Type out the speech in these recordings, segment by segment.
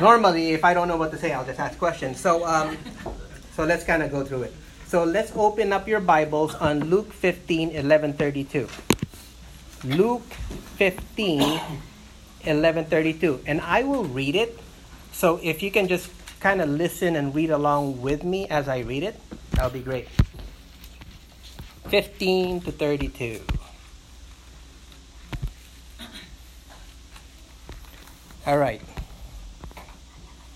Normally, if I don't know what to say, I'll just ask questions. So, um, so let's kind of go through it. So let's open up your Bibles on Luke 15, 11, 32. Luke 15, 11, 32. And I will read it. So if you can just kind of listen and read along with me as I read it, that'll be great. 15 to 32. All right.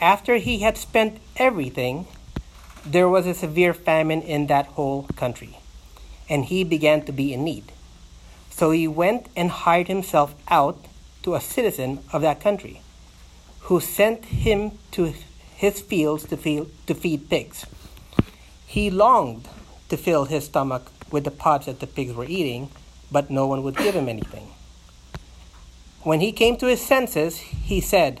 After he had spent everything, there was a severe famine in that whole country, and he began to be in need. So he went and hired himself out to a citizen of that country, who sent him to his fields to feed, to feed pigs. He longed to fill his stomach with the pods that the pigs were eating, but no one would give him anything. When he came to his senses, he said,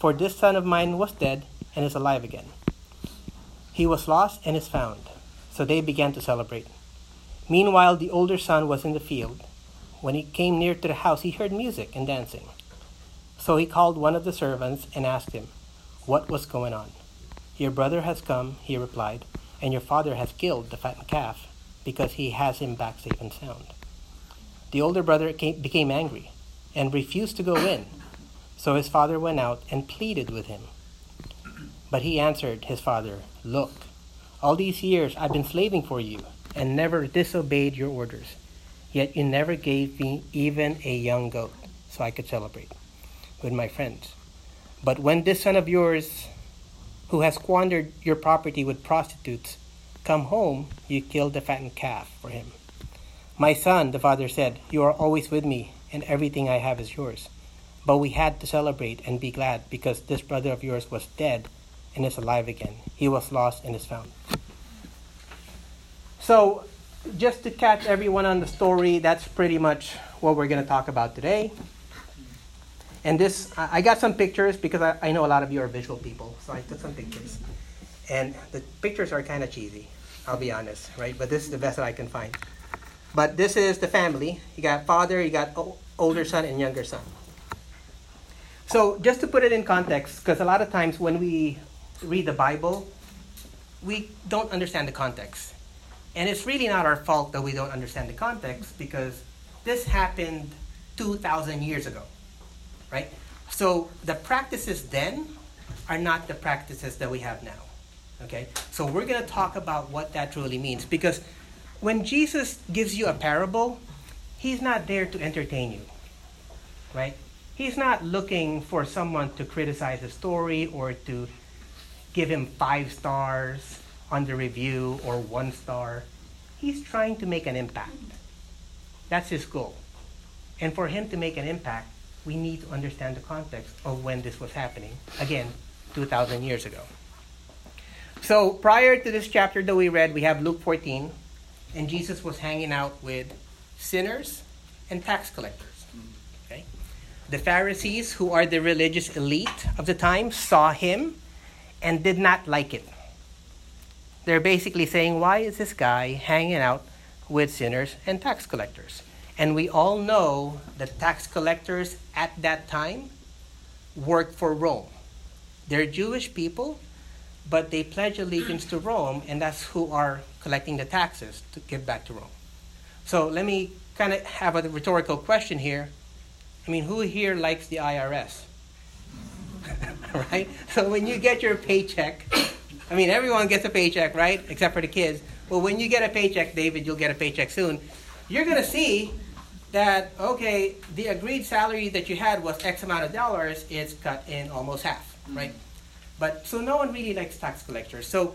For this son of mine was dead and is alive again. He was lost and is found. So they began to celebrate. Meanwhile, the older son was in the field. When he came near to the house, he heard music and dancing. So he called one of the servants and asked him, What was going on? Your brother has come, he replied, and your father has killed the fattened calf because he has him back safe and sound. The older brother came, became angry and refused to go in. So his father went out and pleaded with him. But he answered his father, Look, all these years I've been slaving for you and never disobeyed your orders. Yet you never gave me even a young goat so I could celebrate with my friends. But when this son of yours, who has squandered your property with prostitutes, come home, you killed the fattened calf for him. My son, the father said, you are always with me, and everything I have is yours. But we had to celebrate and be glad because this brother of yours was dead and is alive again. He was lost and is found. So, just to catch everyone on the story, that's pretty much what we're going to talk about today. And this, I got some pictures because I, know a lot of you are visual people, so I took some pictures. And the pictures are kind of cheesy, I'll be honest, right? But this is the best that I can find. But this is the family. You got father, you got older son, and younger son. So, just to put it in context, because a lot of times when we read the Bible, we don't understand the context. And it's really not our fault that we don't understand the context because this happened 2,000 years ago, right? So the practices then are not the practices that we have now, okay? So we're going to talk about what that truly means because when Jesus gives you a parable, he's not there to entertain you, right? He's not looking for someone to criticize the story or to give him five stars on the review or one star. He's trying to make an impact. That's his goal. And for him to make an impact, we need to understand the context of when this was happening. Again, 2,000 years ago. So prior to this chapter that we read, we have Luke 14, and Jesus was hanging out with sinners and tax collectors. The Pharisees, who are the religious elite of the time, saw him and did not like it. They're basically saying, Why is this guy hanging out with sinners and tax collectors? And we all know that tax collectors at that time worked for Rome. They're Jewish people, but they pledge allegiance to Rome, and that's who are collecting the taxes to give back to Rome. So let me kind of have a rhetorical question here. I mean, who here likes the IRS? right? So when you get your paycheck, I mean, everyone gets a paycheck, right? Except for the kids. Well, when you get a paycheck, David, you'll get a paycheck soon. You're going to see that, okay, the agreed salary that you had was X amount of dollars, it's cut in almost half, right? But so no one really likes tax collectors. So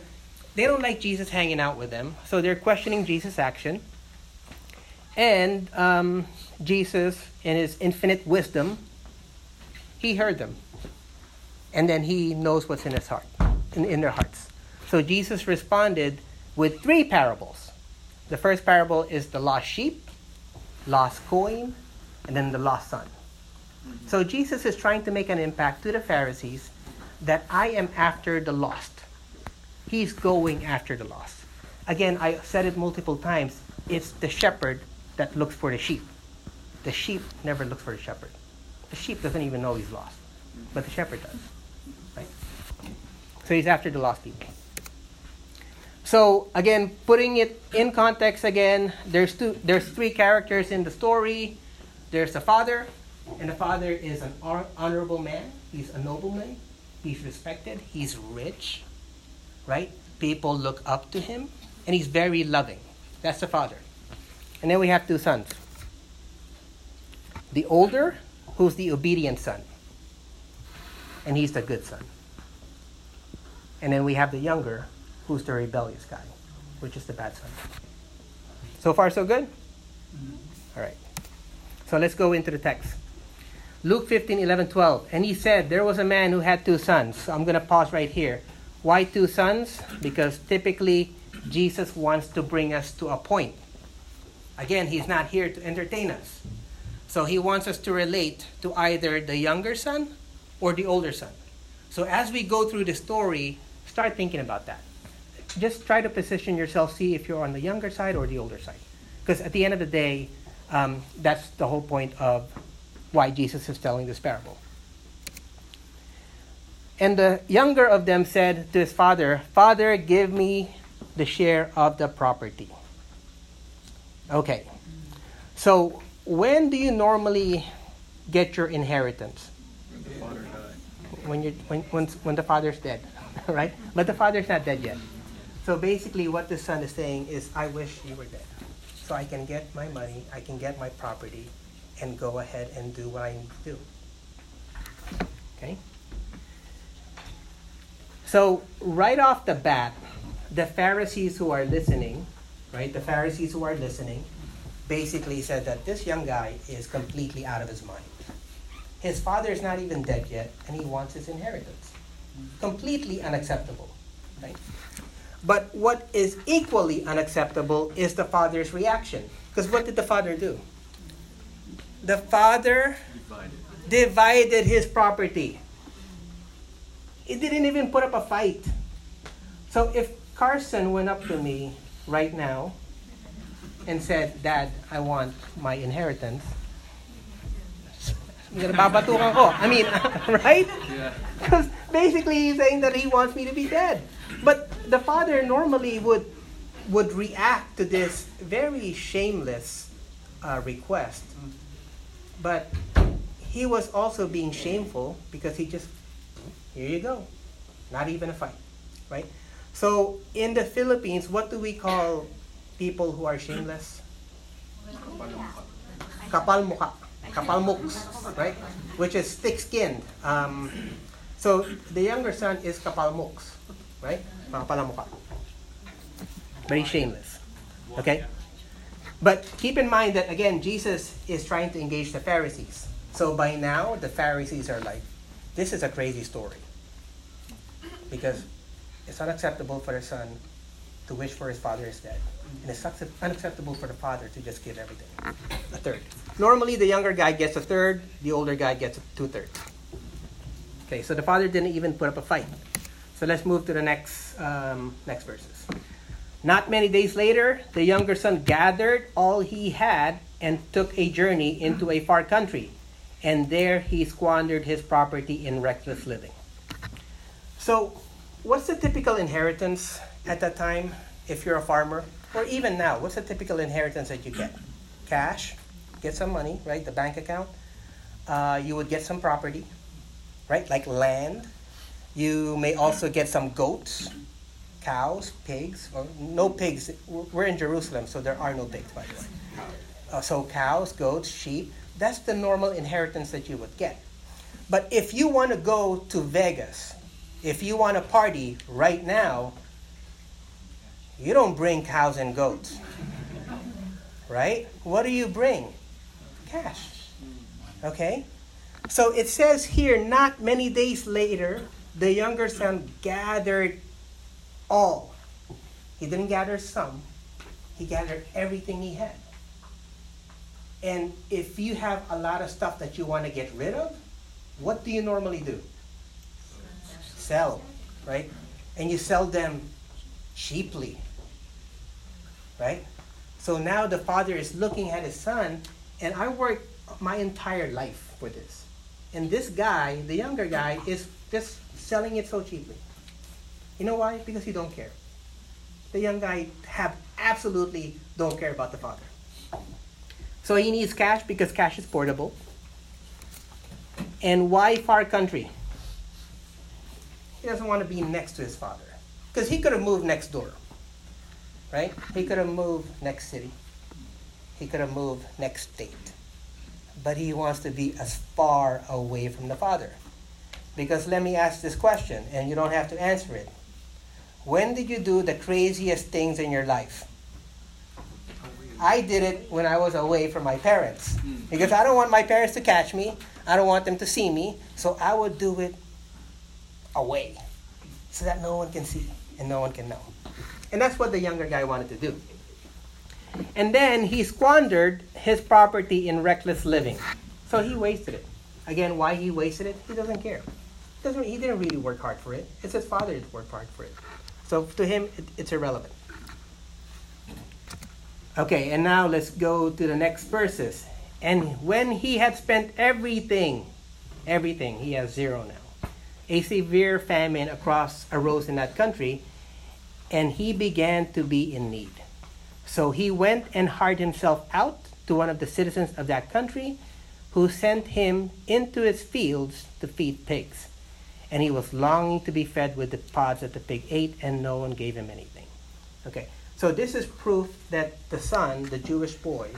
they don't like Jesus hanging out with them. So they're questioning Jesus' action. And um, Jesus, in his infinite wisdom, he heard them. And then he knows what's in his heart, in, in their hearts. So Jesus responded with three parables. The first parable is the lost sheep, lost coin, and then the lost son. So Jesus is trying to make an impact to the Pharisees that I am after the lost. He's going after the lost. Again, I said it multiple times. It's the shepherd that looks for the sheep. The sheep never looks for the shepherd. The sheep doesn't even know he's lost, but the shepherd does. Right? So he's after the lost people. So again, putting it in context again, there's two there's three characters in the story. There's the father, and the father is an honorable man. He's a nobleman. He's respected. He's rich. Right? People look up to him, and he's very loving. That's the father. And then we have two sons. The older, who's the obedient son, and he's the good son. And then we have the younger, who's the rebellious guy, which is the bad son. So far, so good? Mm-hmm. All right. So let's go into the text. Luke 15, 11, 12. And he said, There was a man who had two sons. So I'm going to pause right here. Why two sons? Because typically Jesus wants to bring us to a point. Again, he's not here to entertain us. So he wants us to relate to either the younger son or the older son. So as we go through the story, start thinking about that just try to position yourself, see if you're on the younger side or the older side. Because at the end of the day, um, that's the whole point of why Jesus is telling this parable. And the younger of them said to his father, Father, give me the share of the property. Okay. So, when do you normally get your inheritance? When, when, when, when the father's dead, right? But the father's not dead yet. So basically, what the son is saying is, I wish you were dead. So I can get my money, I can get my property, and go ahead and do what I need to do. Okay? So, right off the bat, the Pharisees who are listening, right, the Pharisees who are listening, basically said that this young guy is completely out of his mind. His father is not even dead yet, and he wants his inheritance. Completely unacceptable, right? But what is equally unacceptable is the father's reaction. Because what did the father do? The father divided. divided his property. He didn't even put up a fight. So if Carson went up to me right now and said, Dad, I want my inheritance, babatukan ko. I mean, right? Because basically he's saying that he wants me to be dead. But the father normally would would react to this very shameless uh, request, but he was also being shameful because he just here you go, not even a fight, right? So in the Philippines, what do we call people who are shameless? Kapal mukha. Kapal muks, right? Which is thick-skinned. Um, so the younger son is kapal muks, right? Makapalamukha. Very shameless. Okay? But keep in mind that, again, Jesus is trying to engage the Pharisees. So by now, the Pharisees are like, this is a crazy story. Because it's unacceptable for a son to wish for his father is dead. And it's unacceptable for the father to just give everything. A third. Normally, the younger guy gets a third, the older guy gets two thirds. Okay, so the father didn't even put up a fight. So let's move to the next um, next verses. Not many days later, the younger son gathered all he had and took a journey into a far country, and there he squandered his property in reckless living. So, what's the typical inheritance at that time if you're a farmer? Or even now, what's the typical inheritance that you get? Cash, get some money, right? The bank account. Uh, you would get some property, right? Like land. You may also get some goats, cows, pigs, or no pigs. We're in Jerusalem, so there are no pigs, by the way. Uh, so cows, goats, sheep. That's the normal inheritance that you would get. But if you want to go to Vegas, if you want to party right now, you don't bring cows and goats. Right? What do you bring? Cash. Okay? So it says here, not many days later, the younger son gathered all. He didn't gather some, he gathered everything he had. And if you have a lot of stuff that you want to get rid of, what do you normally do? Sell, right? And you sell them cheaply, right? So now the father is looking at his son, and I worked my entire life for this. And this guy, the younger guy, is just selling it so cheaply. You know why? Because he don't care. The young guy have absolutely don't care about the father. So he needs cash because cash is portable. And why far country? He doesn't want to be next to his father. Because he could have moved next door. Right? He could have moved next city. He could have moved next state. But he wants to be as far away from the father. Because let me ask this question, and you don't have to answer it. When did you do the craziest things in your life? I did it when I was away from my parents. Hmm. Because I don't want my parents to catch me. I don't want them to see me. So I would do it away. So that no one can see and no one can know. And that's what the younger guy wanted to do. And then he squandered his property in reckless living. So he wasted it. Again, why he wasted it? He doesn't care. Doesn't, he didn't really work hard for it. It's his father that worked hard for it. So to him, it, it's irrelevant. Okay, and now let's go to the next verses. And when he had spent everything, everything, he has zero now. A severe famine across arose in that country, and he began to be in need. So he went and hired himself out to one of the citizens of that country, who sent him into his fields to feed pigs and he was longing to be fed with the pods that the pig ate, and no one gave him anything. Okay, so this is proof that the son, the Jewish boy,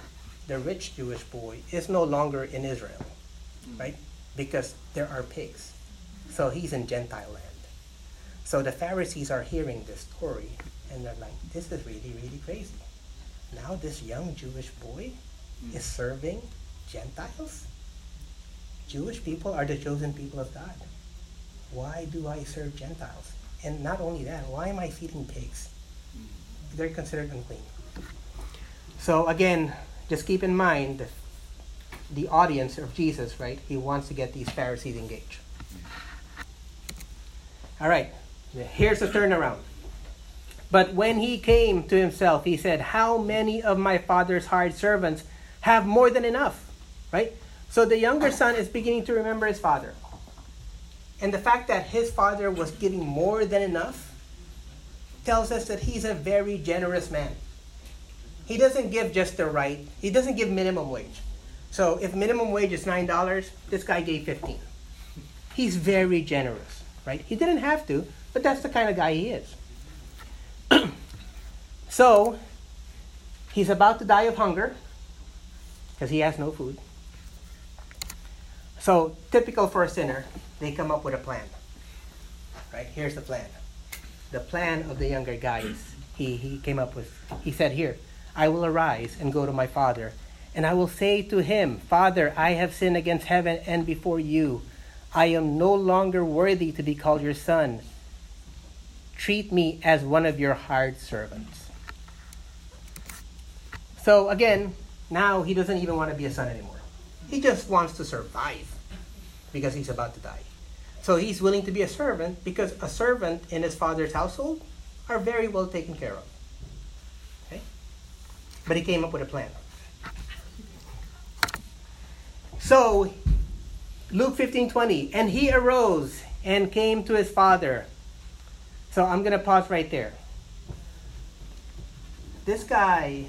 the rich Jewish boy, is no longer in Israel, right? Because there are pigs. So he's in Gentile land. So the Pharisees are hearing this story, and they're like, this is really, really crazy. Now this young Jewish boy is serving Gentiles? Jewish people are the chosen people of God. Why do I serve Gentiles? And not only that, why am I feeding pigs? They're considered unclean. So again, just keep in mind the, the audience of Jesus, right? He wants to get these Pharisees engaged. All right, here's the turnaround. But when he came to himself, he said, How many of my father's hired servants have more than enough? Right? So the younger son is beginning to remember his father. And the fact that his father was giving more than enough tells us that he's a very generous man. He doesn't give just the right, he doesn't give minimum wage. So if minimum wage is $9, this guy gave 15. He's very generous, right? He didn't have to, but that's the kind of guy he is. so he's about to die of hunger because he has no food. So typical for a sinner, they come up with a plan. Right? Here's the plan. The plan of the younger guy is he, he came up with, he said, Here, I will arise and go to my father, and I will say to him, Father, I have sinned against heaven and before you. I am no longer worthy to be called your son. Treat me as one of your hired servants. So again, now he doesn't even want to be a son anymore. He just wants to survive because he's about to die. So he's willing to be a servant because a servant in his father's household are very well taken care of. Okay? But he came up with a plan. So Luke 15 20, and he arose and came to his father. So I'm going to pause right there. This guy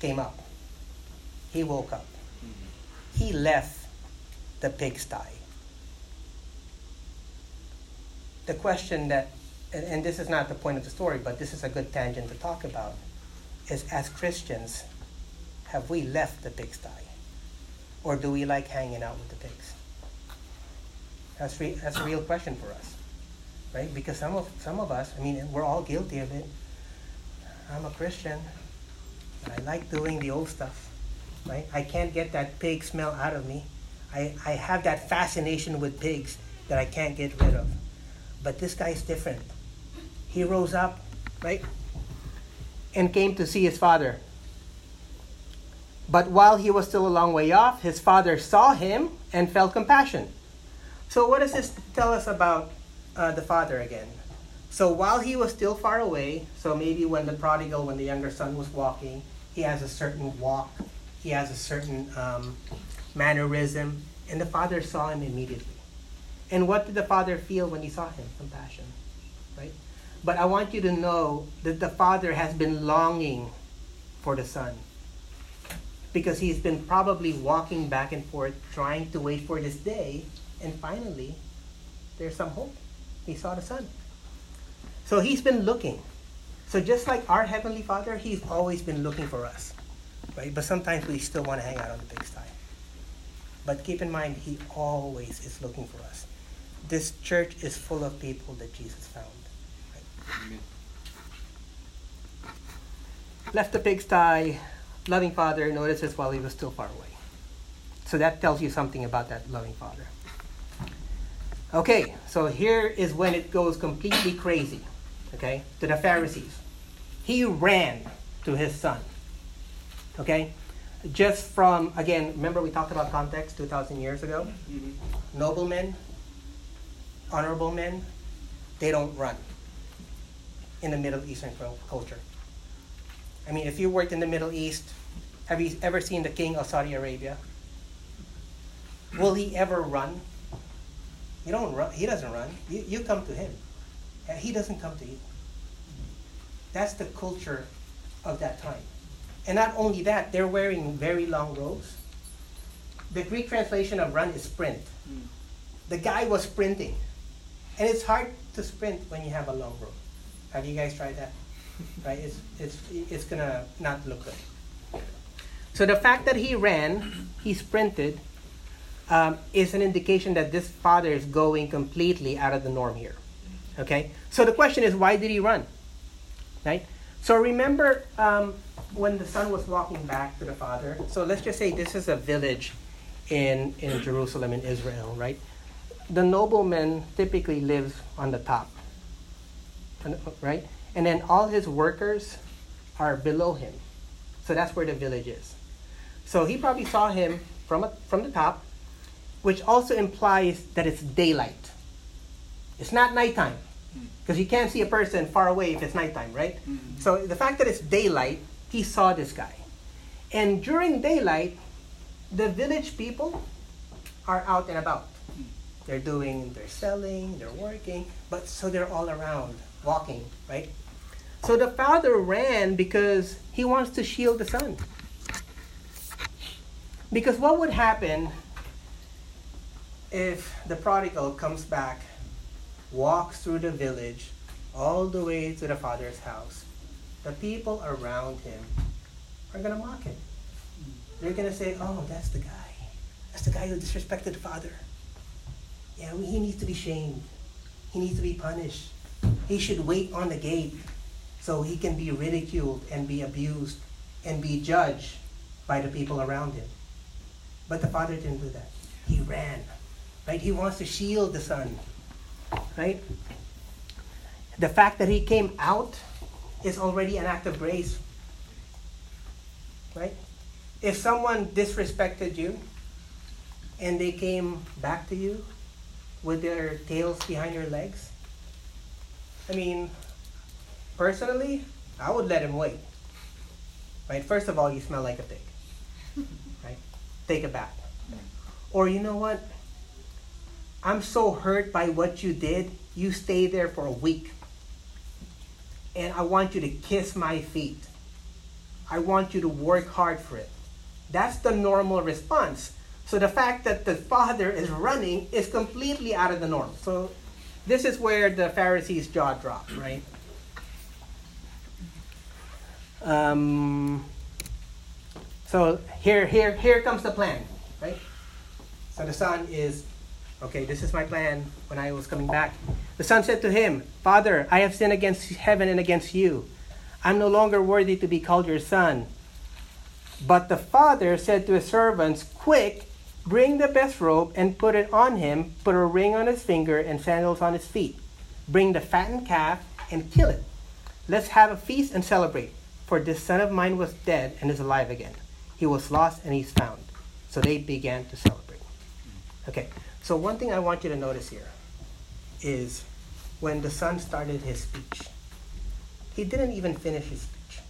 came up. He woke up. He left the pigsty. The question that, and, and this is not the point of the story, but this is a good tangent to talk about, is as Christians, have we left the pigsty? Or do we like hanging out with the pigs? That's, re- that's a real question for us, right? Because some of, some of us, I mean, we're all guilty of it. I'm a Christian. I like doing the old stuff, right? I can't get that pig smell out of me. I, I have that fascination with pigs that I can't get rid of. But this guy's different. He rose up, right? And came to see his father. But while he was still a long way off, his father saw him and felt compassion. So, what does this tell us about uh, the father again? So, while he was still far away, so maybe when the prodigal, when the younger son was walking, he has a certain walk, he has a certain um, mannerism, and the father saw him immediately. And what did the father feel when he saw him? Compassion, right? But I want you to know that the father has been longing for the son because he's been probably walking back and forth trying to wait for this day and finally there's some hope. He saw the son. so he's been looking. So just like our heavenly father he's always been looking for us right? But sometimes we still want to hang out on the pigsty. But keep in mind he always is looking for us. This church is full of people that jesus found right? left the pigsty loving father notices while he was still far away. So that tells you something about that loving father. Okay, so here is when it goes completely crazy, okay, to the Pharisees. He ran to his son, okay? Just from, again, remember we talked about context 2,000 years ago? Mm-hmm. Noblemen, honorable men, they don't run in the Middle Eastern culture. I mean, if you worked in the Middle East, have you ever seen the king of Saudi Arabia? Will he ever run? You don't run. He doesn't run. You, you come to him. Uh, he doesn't come to you. That's the culture of that time. And not only that, they're wearing very long robes. The Greek translation of run is sprint. Hmm. The guy was sprinting. And it's hard to sprint when you have a long robe. Have you guys tried that? Right? It's, it's, it's going to not look good. So the fact that he ran, he sprinted, um, is an indication that this father is going completely out of the norm here. Okay? So the question is, why did he run? Right? So remember um, when the son was walking back to the father. So let's just say this is a village in, in Jerusalem, in Israel, right? The nobleman typically lives on the top, right? And then all his workers are below him. So that's where the village is. So he probably saw him from, a, from the top, which also implies that it's daylight. It's not nighttime, because you can't see a person far away if it's nighttime, right? Mm-hmm. So the fact that it's daylight, he saw this guy. And during daylight, the village people are out and about. They're doing, they're selling, they're working, but so they're all around, walking, right? So the father ran because he wants to shield the son. Because what would happen if the prodigal comes back, walks through the village, all the way to the father's house? The people around him are going to mock him. They're going to say, oh, that's the guy. That's the guy who disrespected the father. Yeah, he needs to be shamed. He needs to be punished. He should wait on the gate so he can be ridiculed and be abused and be judged by the people around him. But the father didn't do that. He ran. Right? He wants to shield the son. Right? The fact that he came out is already an act of grace. Right? If someone disrespected you, and they came back to you with their tails behind your legs? I mean, personally, I would let him wait. Right? First of all, you smell like a pig. Take a bath. Or you know what? I'm so hurt by what you did. You stay there for a week. And I want you to kiss my feet. I want you to work hard for it. That's the normal response. So the fact that the father is running is completely out of the norm. So this is where the Pharisees' jaw dropped, right? Um, so here, here, here comes the plan, right? So the son is, okay, this is my plan when I was coming back. The son said to him, Father, I have sinned against heaven and against you. I'm no longer worthy to be called your son. But the father said to his servants, Quick, bring the best robe and put it on him, put a ring on his finger and sandals on his feet. Bring the fattened calf and kill it. Let's have a feast and celebrate. For this son of mine was dead and is alive again. He was lost and he's found. So they began to celebrate. Okay, so one thing I want you to notice here is when the son started his speech, he didn't even finish his speech.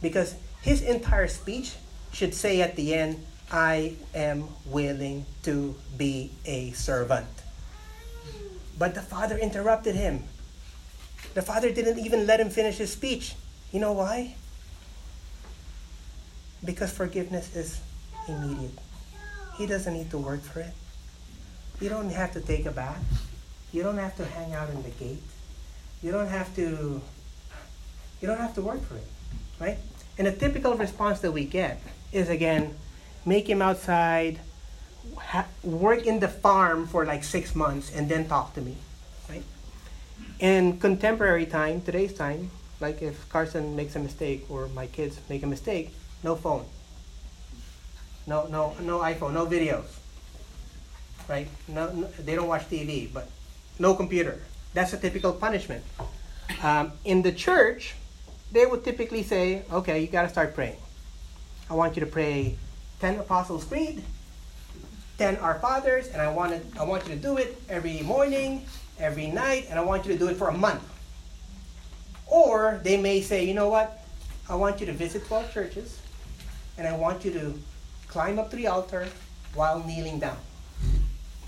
Because his entire speech should say at the end, I am willing to be a servant. But the father interrupted him. The father didn't even let him finish his speech. You know why? Because forgiveness is immediate. He doesn't need to work for it. You don't have to take a bath. You don't have to hang out in the gate. You don't have to you don't have to work for it, right? And a typical response that we get is again, make him outside, ha- work in the farm for like six months, and then talk to me, right? In contemporary time, today's time, like if Carson makes a mistake or my kids make a mistake, no phone, no no no iPhone, no videos, right? No, no they don't watch TV, but no computer. That's a typical punishment. Um, in the church, they would typically say, okay, you got to start praying. I want you to pray 10 Apostles' Creed, 10 Our Fathers, and I want, I want you to do it every morning, every night, and I want you to do it for a month. Or they may say, you know what? I want you to visit 12 churches, and I want you to climb up to the altar while kneeling down.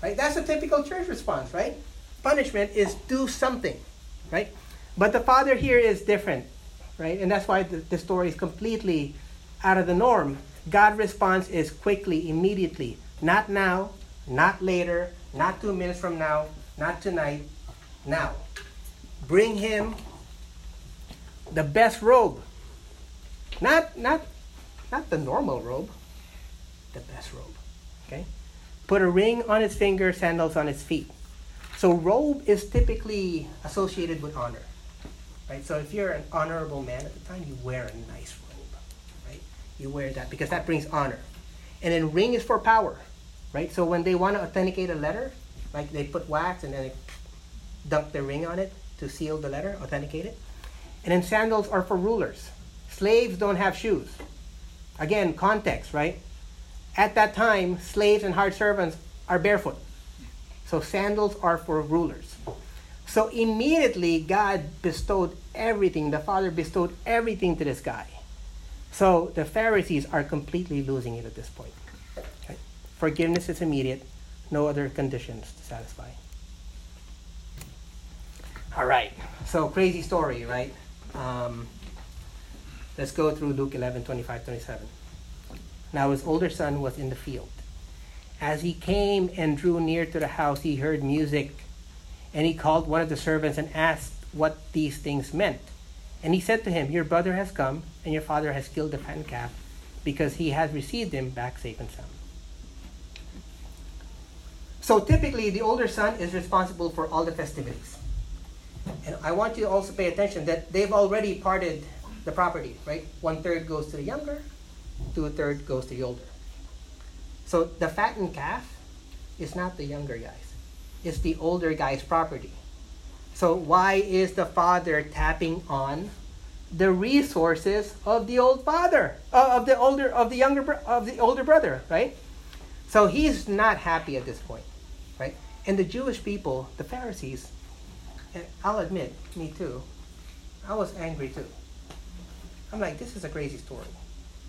Right? That's a typical church response, right? Punishment is do something, right? But the father here is different right? And that's why the, the story is completely out of the norm. God responds is quickly, immediately. Not now, not later, not two minutes from now, not tonight, now. Bring him the best robe. Not not not the normal robe. The best robe. Okay? Put a ring on his finger, sandals on his feet. So robe is typically associated with honor. Right? So if you're an honorable man at the time, you wear a nice robe. Right? You wear that because that brings honor. And then ring is for power. Right? So when they want to authenticate a letter, like they put wax and then they dunk the ring on it to seal the letter, authenticate it. And then sandals are for rulers. Slaves don't have shoes. Again, context, right? At that time, slaves and hard servants are barefoot. So sandals are for rulers. So immediately, God bestowed everything. The Father bestowed everything to this guy. So the Pharisees are completely losing it at this point. Okay? Forgiveness is immediate, no other conditions to satisfy. All right. So crazy story, right? Um, let's go through Luke 11, 25, 27. Now his older son was in the field. As he came and drew near to the house, he heard music and he called one of the servants and asked what these things meant. And he said to him, Your brother has come, and your father has killed the fattened calf, because he has received him back safe and sound. So typically, the older son is responsible for all the festivities. And I want you to also pay attention that they've already parted the property, right? One third goes to the younger, two third goes to the older. So the fattened calf is not the younger guys it's the older guy's property. So why is the father tapping on the resources of the old father, uh, of the older of the younger of the older brother, right? So he's not happy at this point, right? And the Jewish people, the Pharisees, and I'll admit, me too, I was angry too. I'm like, this is a crazy story.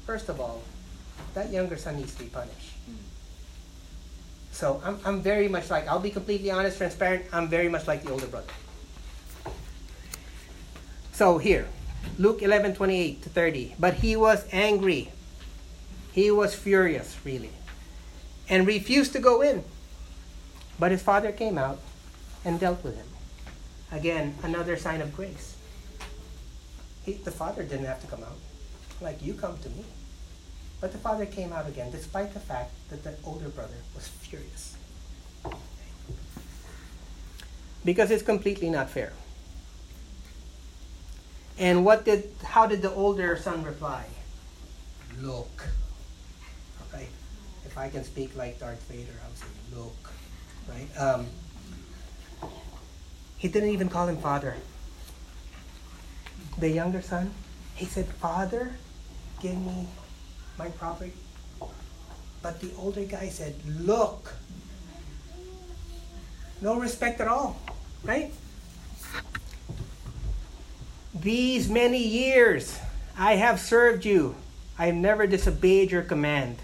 First of all, that younger son needs to be punished. So I'm, I'm very much like, I'll be completely honest, transparent, I'm very much like the older brother. So here, Luke 11, 28 to 30. But he was angry. He was furious, really, and refused to go in. But his father came out and dealt with him. Again, another sign of grace. He, the father didn't have to come out. Like, you come to me. But the father came out again, despite the fact that the older brother was furious. Because it's completely not fair. And what did how did the older son reply? Look. Okay. If I can speak like Darth Vader, I would say look. Right? Um, he didn't even call him father. The younger son, he said, Father, give me my property. But the older guy said, Look. No respect at all, right? These many years I have served you. I have never disobeyed your command.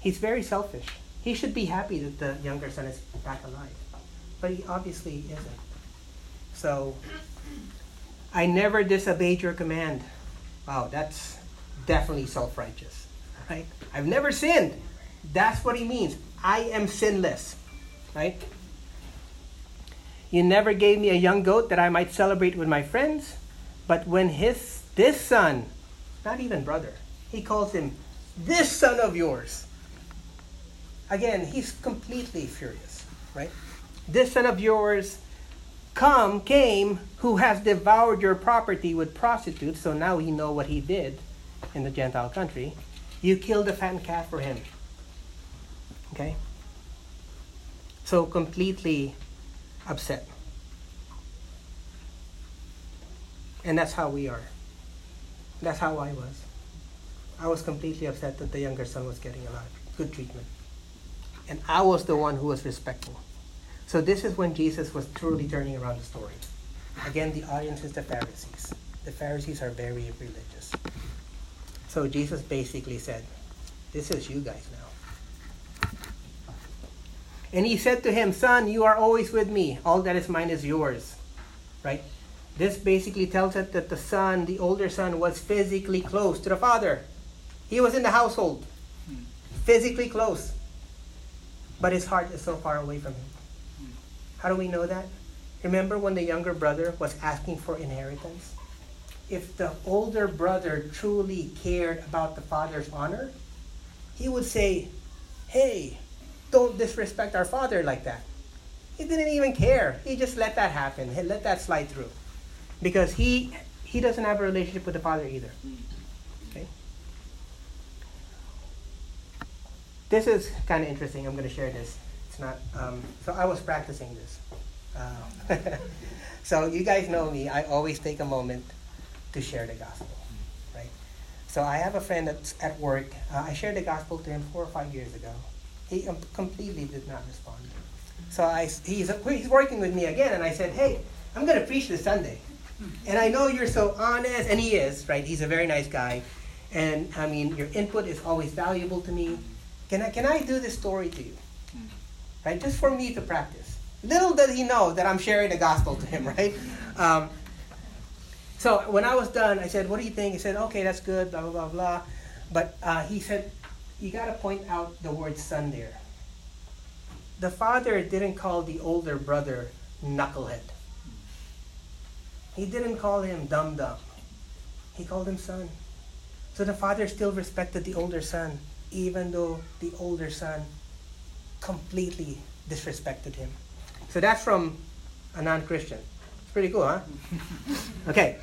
He's very selfish. He should be happy that the younger son is back alive. But he obviously isn't. So, I never disobeyed your command. Wow, that's definitely self righteous. Right? I've never sinned. That's what he means. I am sinless. Right? You never gave me a young goat that I might celebrate with my friends. But when his this son, not even brother, he calls him this son of yours. Again, he's completely furious, right? This son of yours come came who has devoured your property with prostitutes, so now we know what he did in the Gentile country. You killed a fattened calf for him. Okay? So completely upset. And that's how we are. That's how I was. I was completely upset that the younger son was getting a lot of good treatment. And I was the one who was respectful. So this is when Jesus was truly turning around the story. Again, the audience is the Pharisees. The Pharisees are very religious. So Jesus basically said, This is you guys now. And he said to him, Son, you are always with me. All that is mine is yours. Right? This basically tells us that the son, the older son, was physically close to the father. He was in the household, hmm. physically close. But his heart is so far away from him. How do we know that? Remember when the younger brother was asking for inheritance? If the older brother truly cared about the father's honor, he would say, Hey, don't disrespect our father like that. He didn't even care. He just let that happen. He let that slide through. Because he he doesn't have a relationship with the father either. Okay? This is kind of interesting. I'm going to share this. It's not. Um, so I was practicing this. Uh, so you guys know me. I always take a moment to share the gospel, right? So I have a friend that's at work. Uh, I shared the gospel to him four or five years ago. He um, completely did not respond. So I, he's, he's working with me again, and I said, "Hey, I'm going to preach this Sunday, and I know you're so honest, and he is, right? He's a very nice guy, and I mean, your input is always valuable to me. Can I can I do this story to you, right? Just for me to practice." Little does he know that I'm sharing the gospel to him, right? Um, so when I was done, I said, "What do you think?" He said, "Okay, that's good." Blah blah blah blah. But uh, he said, "You got to point out the word son there." The father didn't call the older brother knucklehead. He didn't call him dum dum. He called him son. So the father still respected the older son, even though the older son completely disrespected him. So that's from a non Christian. It's pretty cool, huh? okay.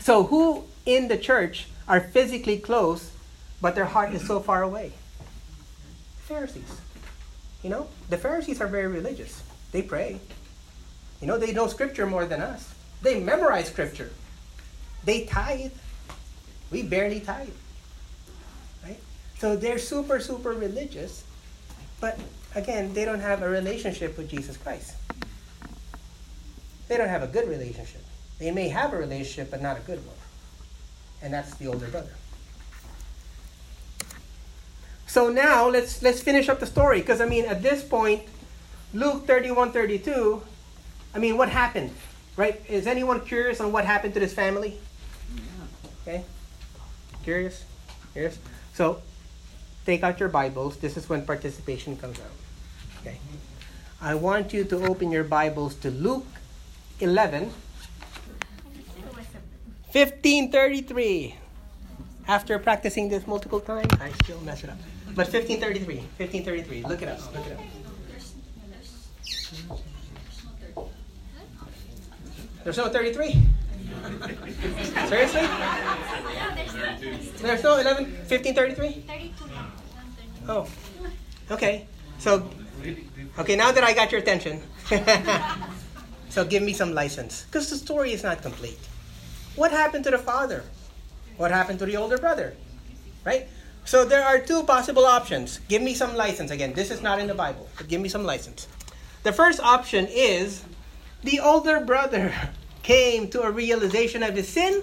So, who in the church are physically close, but their heart is so far away? Pharisees. You know, the Pharisees are very religious. They pray. You know, they know scripture more than us. They memorize scripture. They tithe. We barely tithe. Right? So they're super, super religious, but again, they don't have a relationship with Jesus Christ. They don't have a good relationship. They may have a relationship, but not a good one. And that's the older brother. So now let's let's finish up the story because I mean at this point, Luke 31, 32, I mean what happened? Right? Is anyone curious on what happened to this family? Okay? Curious? Curious? So take out your Bibles. This is when participation comes out. Okay. I want you to open your Bibles to Luke 11 1533. After practicing this multiple times, I still mess it up. But 1533, 1533. Look it up. Look it up. There's no 33? Seriously? There's no 11, 1533? Oh, okay. So, okay, now that I got your attention, so give me some license. Because the story is not complete. What happened to the father? What happened to the older brother? Right? So there are two possible options. Give me some license. Again, this is not in the Bible, but give me some license. The first option is the older brother came to a realization of his sin,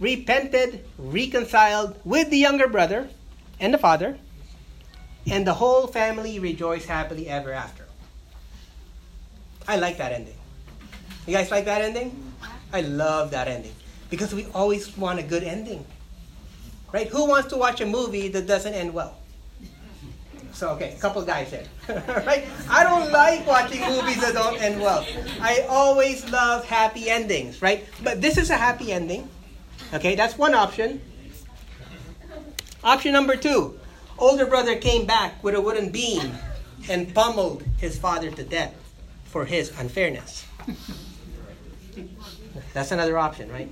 repented, reconciled with the younger brother and the father, and the whole family rejoiced happily ever after. I like that ending. You guys like that ending? I love that ending because we always want a good ending. Right? Who wants to watch a movie that doesn't end well? So okay, a couple guys here. right? I don't like watching movies that don't end well. I always love happy endings, right? But this is a happy ending. Okay, that's one option. Option number two. Older brother came back with a wooden beam and pummeled his father to death for his unfairness. That's another option, right?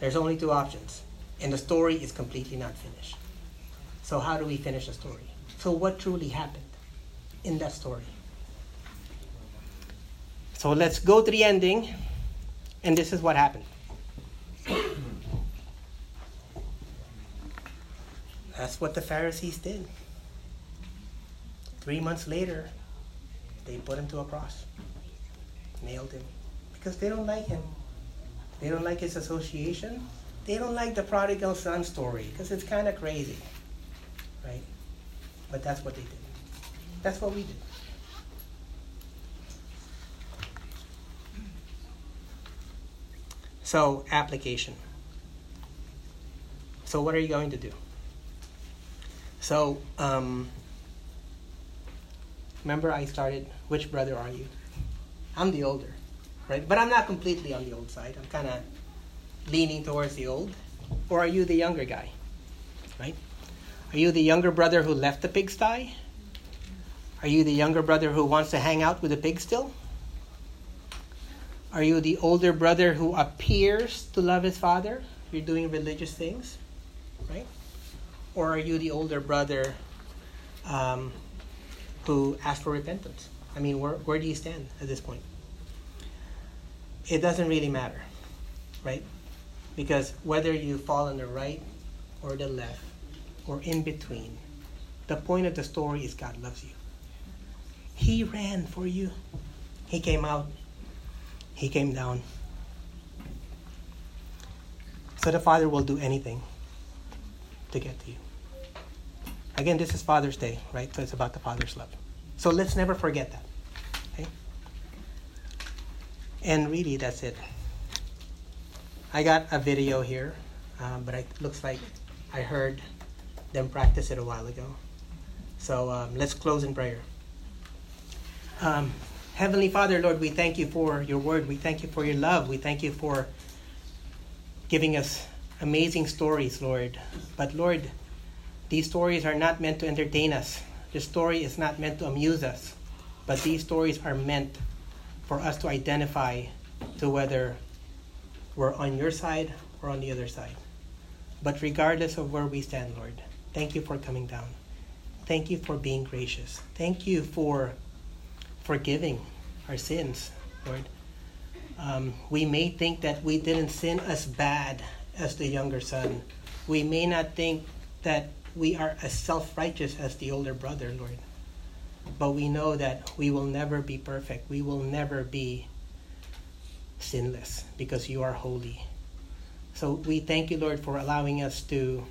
There's only two options, and the story is completely not finished. So, how do we finish the story? So, what truly happened in that story? So, let's go to the ending, and this is what happened. That's what the Pharisees did. Three months later, they put him to a cross, nailed him, because they don't like him. They don't like his association. They don't like the prodigal son story because it's kind of crazy? But that's what they did. That's what we did. So, application. So, what are you going to do? So, um, remember I started, which brother are you? I'm the older, right? But I'm not completely on the old side. I'm kind of leaning towards the old. Or are you the younger guy, right? Are you the younger brother who left the pigsty? Are you the younger brother who wants to hang out with the pig still? Are you the older brother who appears to love his father? You're doing religious things, right? Or are you the older brother um, who asked for repentance? I mean, where, where do you stand at this point? It doesn't really matter, right? Because whether you fall on the right or the left or in between, the point of the story is God loves you. He ran for you. He came out. He came down. So the Father will do anything to get to you. Again, this is Father's Day, right? So it's about the Father's love. So let's never forget that. Okay? And really, that's it. I got a video here, um, but it looks like I heard them practice it a while ago. So um, let's close in prayer. Um, Heavenly Father, Lord, we thank you for your word. We thank you for your love. We thank you for giving us amazing stories, Lord. But Lord, these stories are not meant to entertain us. The story is not meant to amuse us. But these stories are meant for us to identify to whether we're on your side or on the other side. But regardless of where we stand, Lord, thank you for coming down. Thank you for being gracious. Thank you for forgiving our sins, Lord. Um, we may think that we didn't sin as bad as the younger son, We may not think that we are as self righteous as the older brother, Lord, but we know that we will never be perfect. We will never be sinless because you are holy. So we thank you, Lord, for allowing us to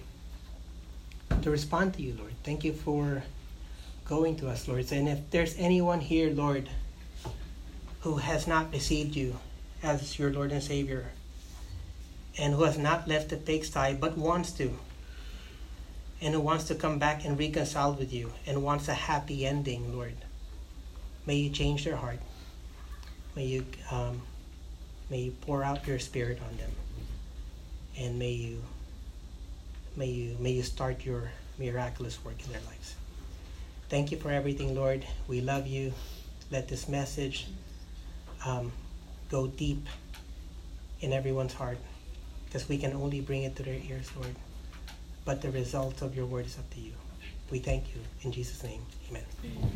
to respond to you, Lord. Thank you for going to us, Lord. And if there's anyone here, Lord, who has not received you as your Lord and Savior, and who has not left the pigsty but wants to, and who wants to come back and reconcile with you and wants a happy ending, Lord, may you change their heart. May you um, may you pour out your Spirit on them, and may you may you may you start your miraculous work in their lives. Thank you for everything, Lord. We love you. Let this message um, go deep in everyone's heart because we can only bring it to their ears, Lord. But the result of your word is up to you. We thank you. In Jesus' name, amen. amen.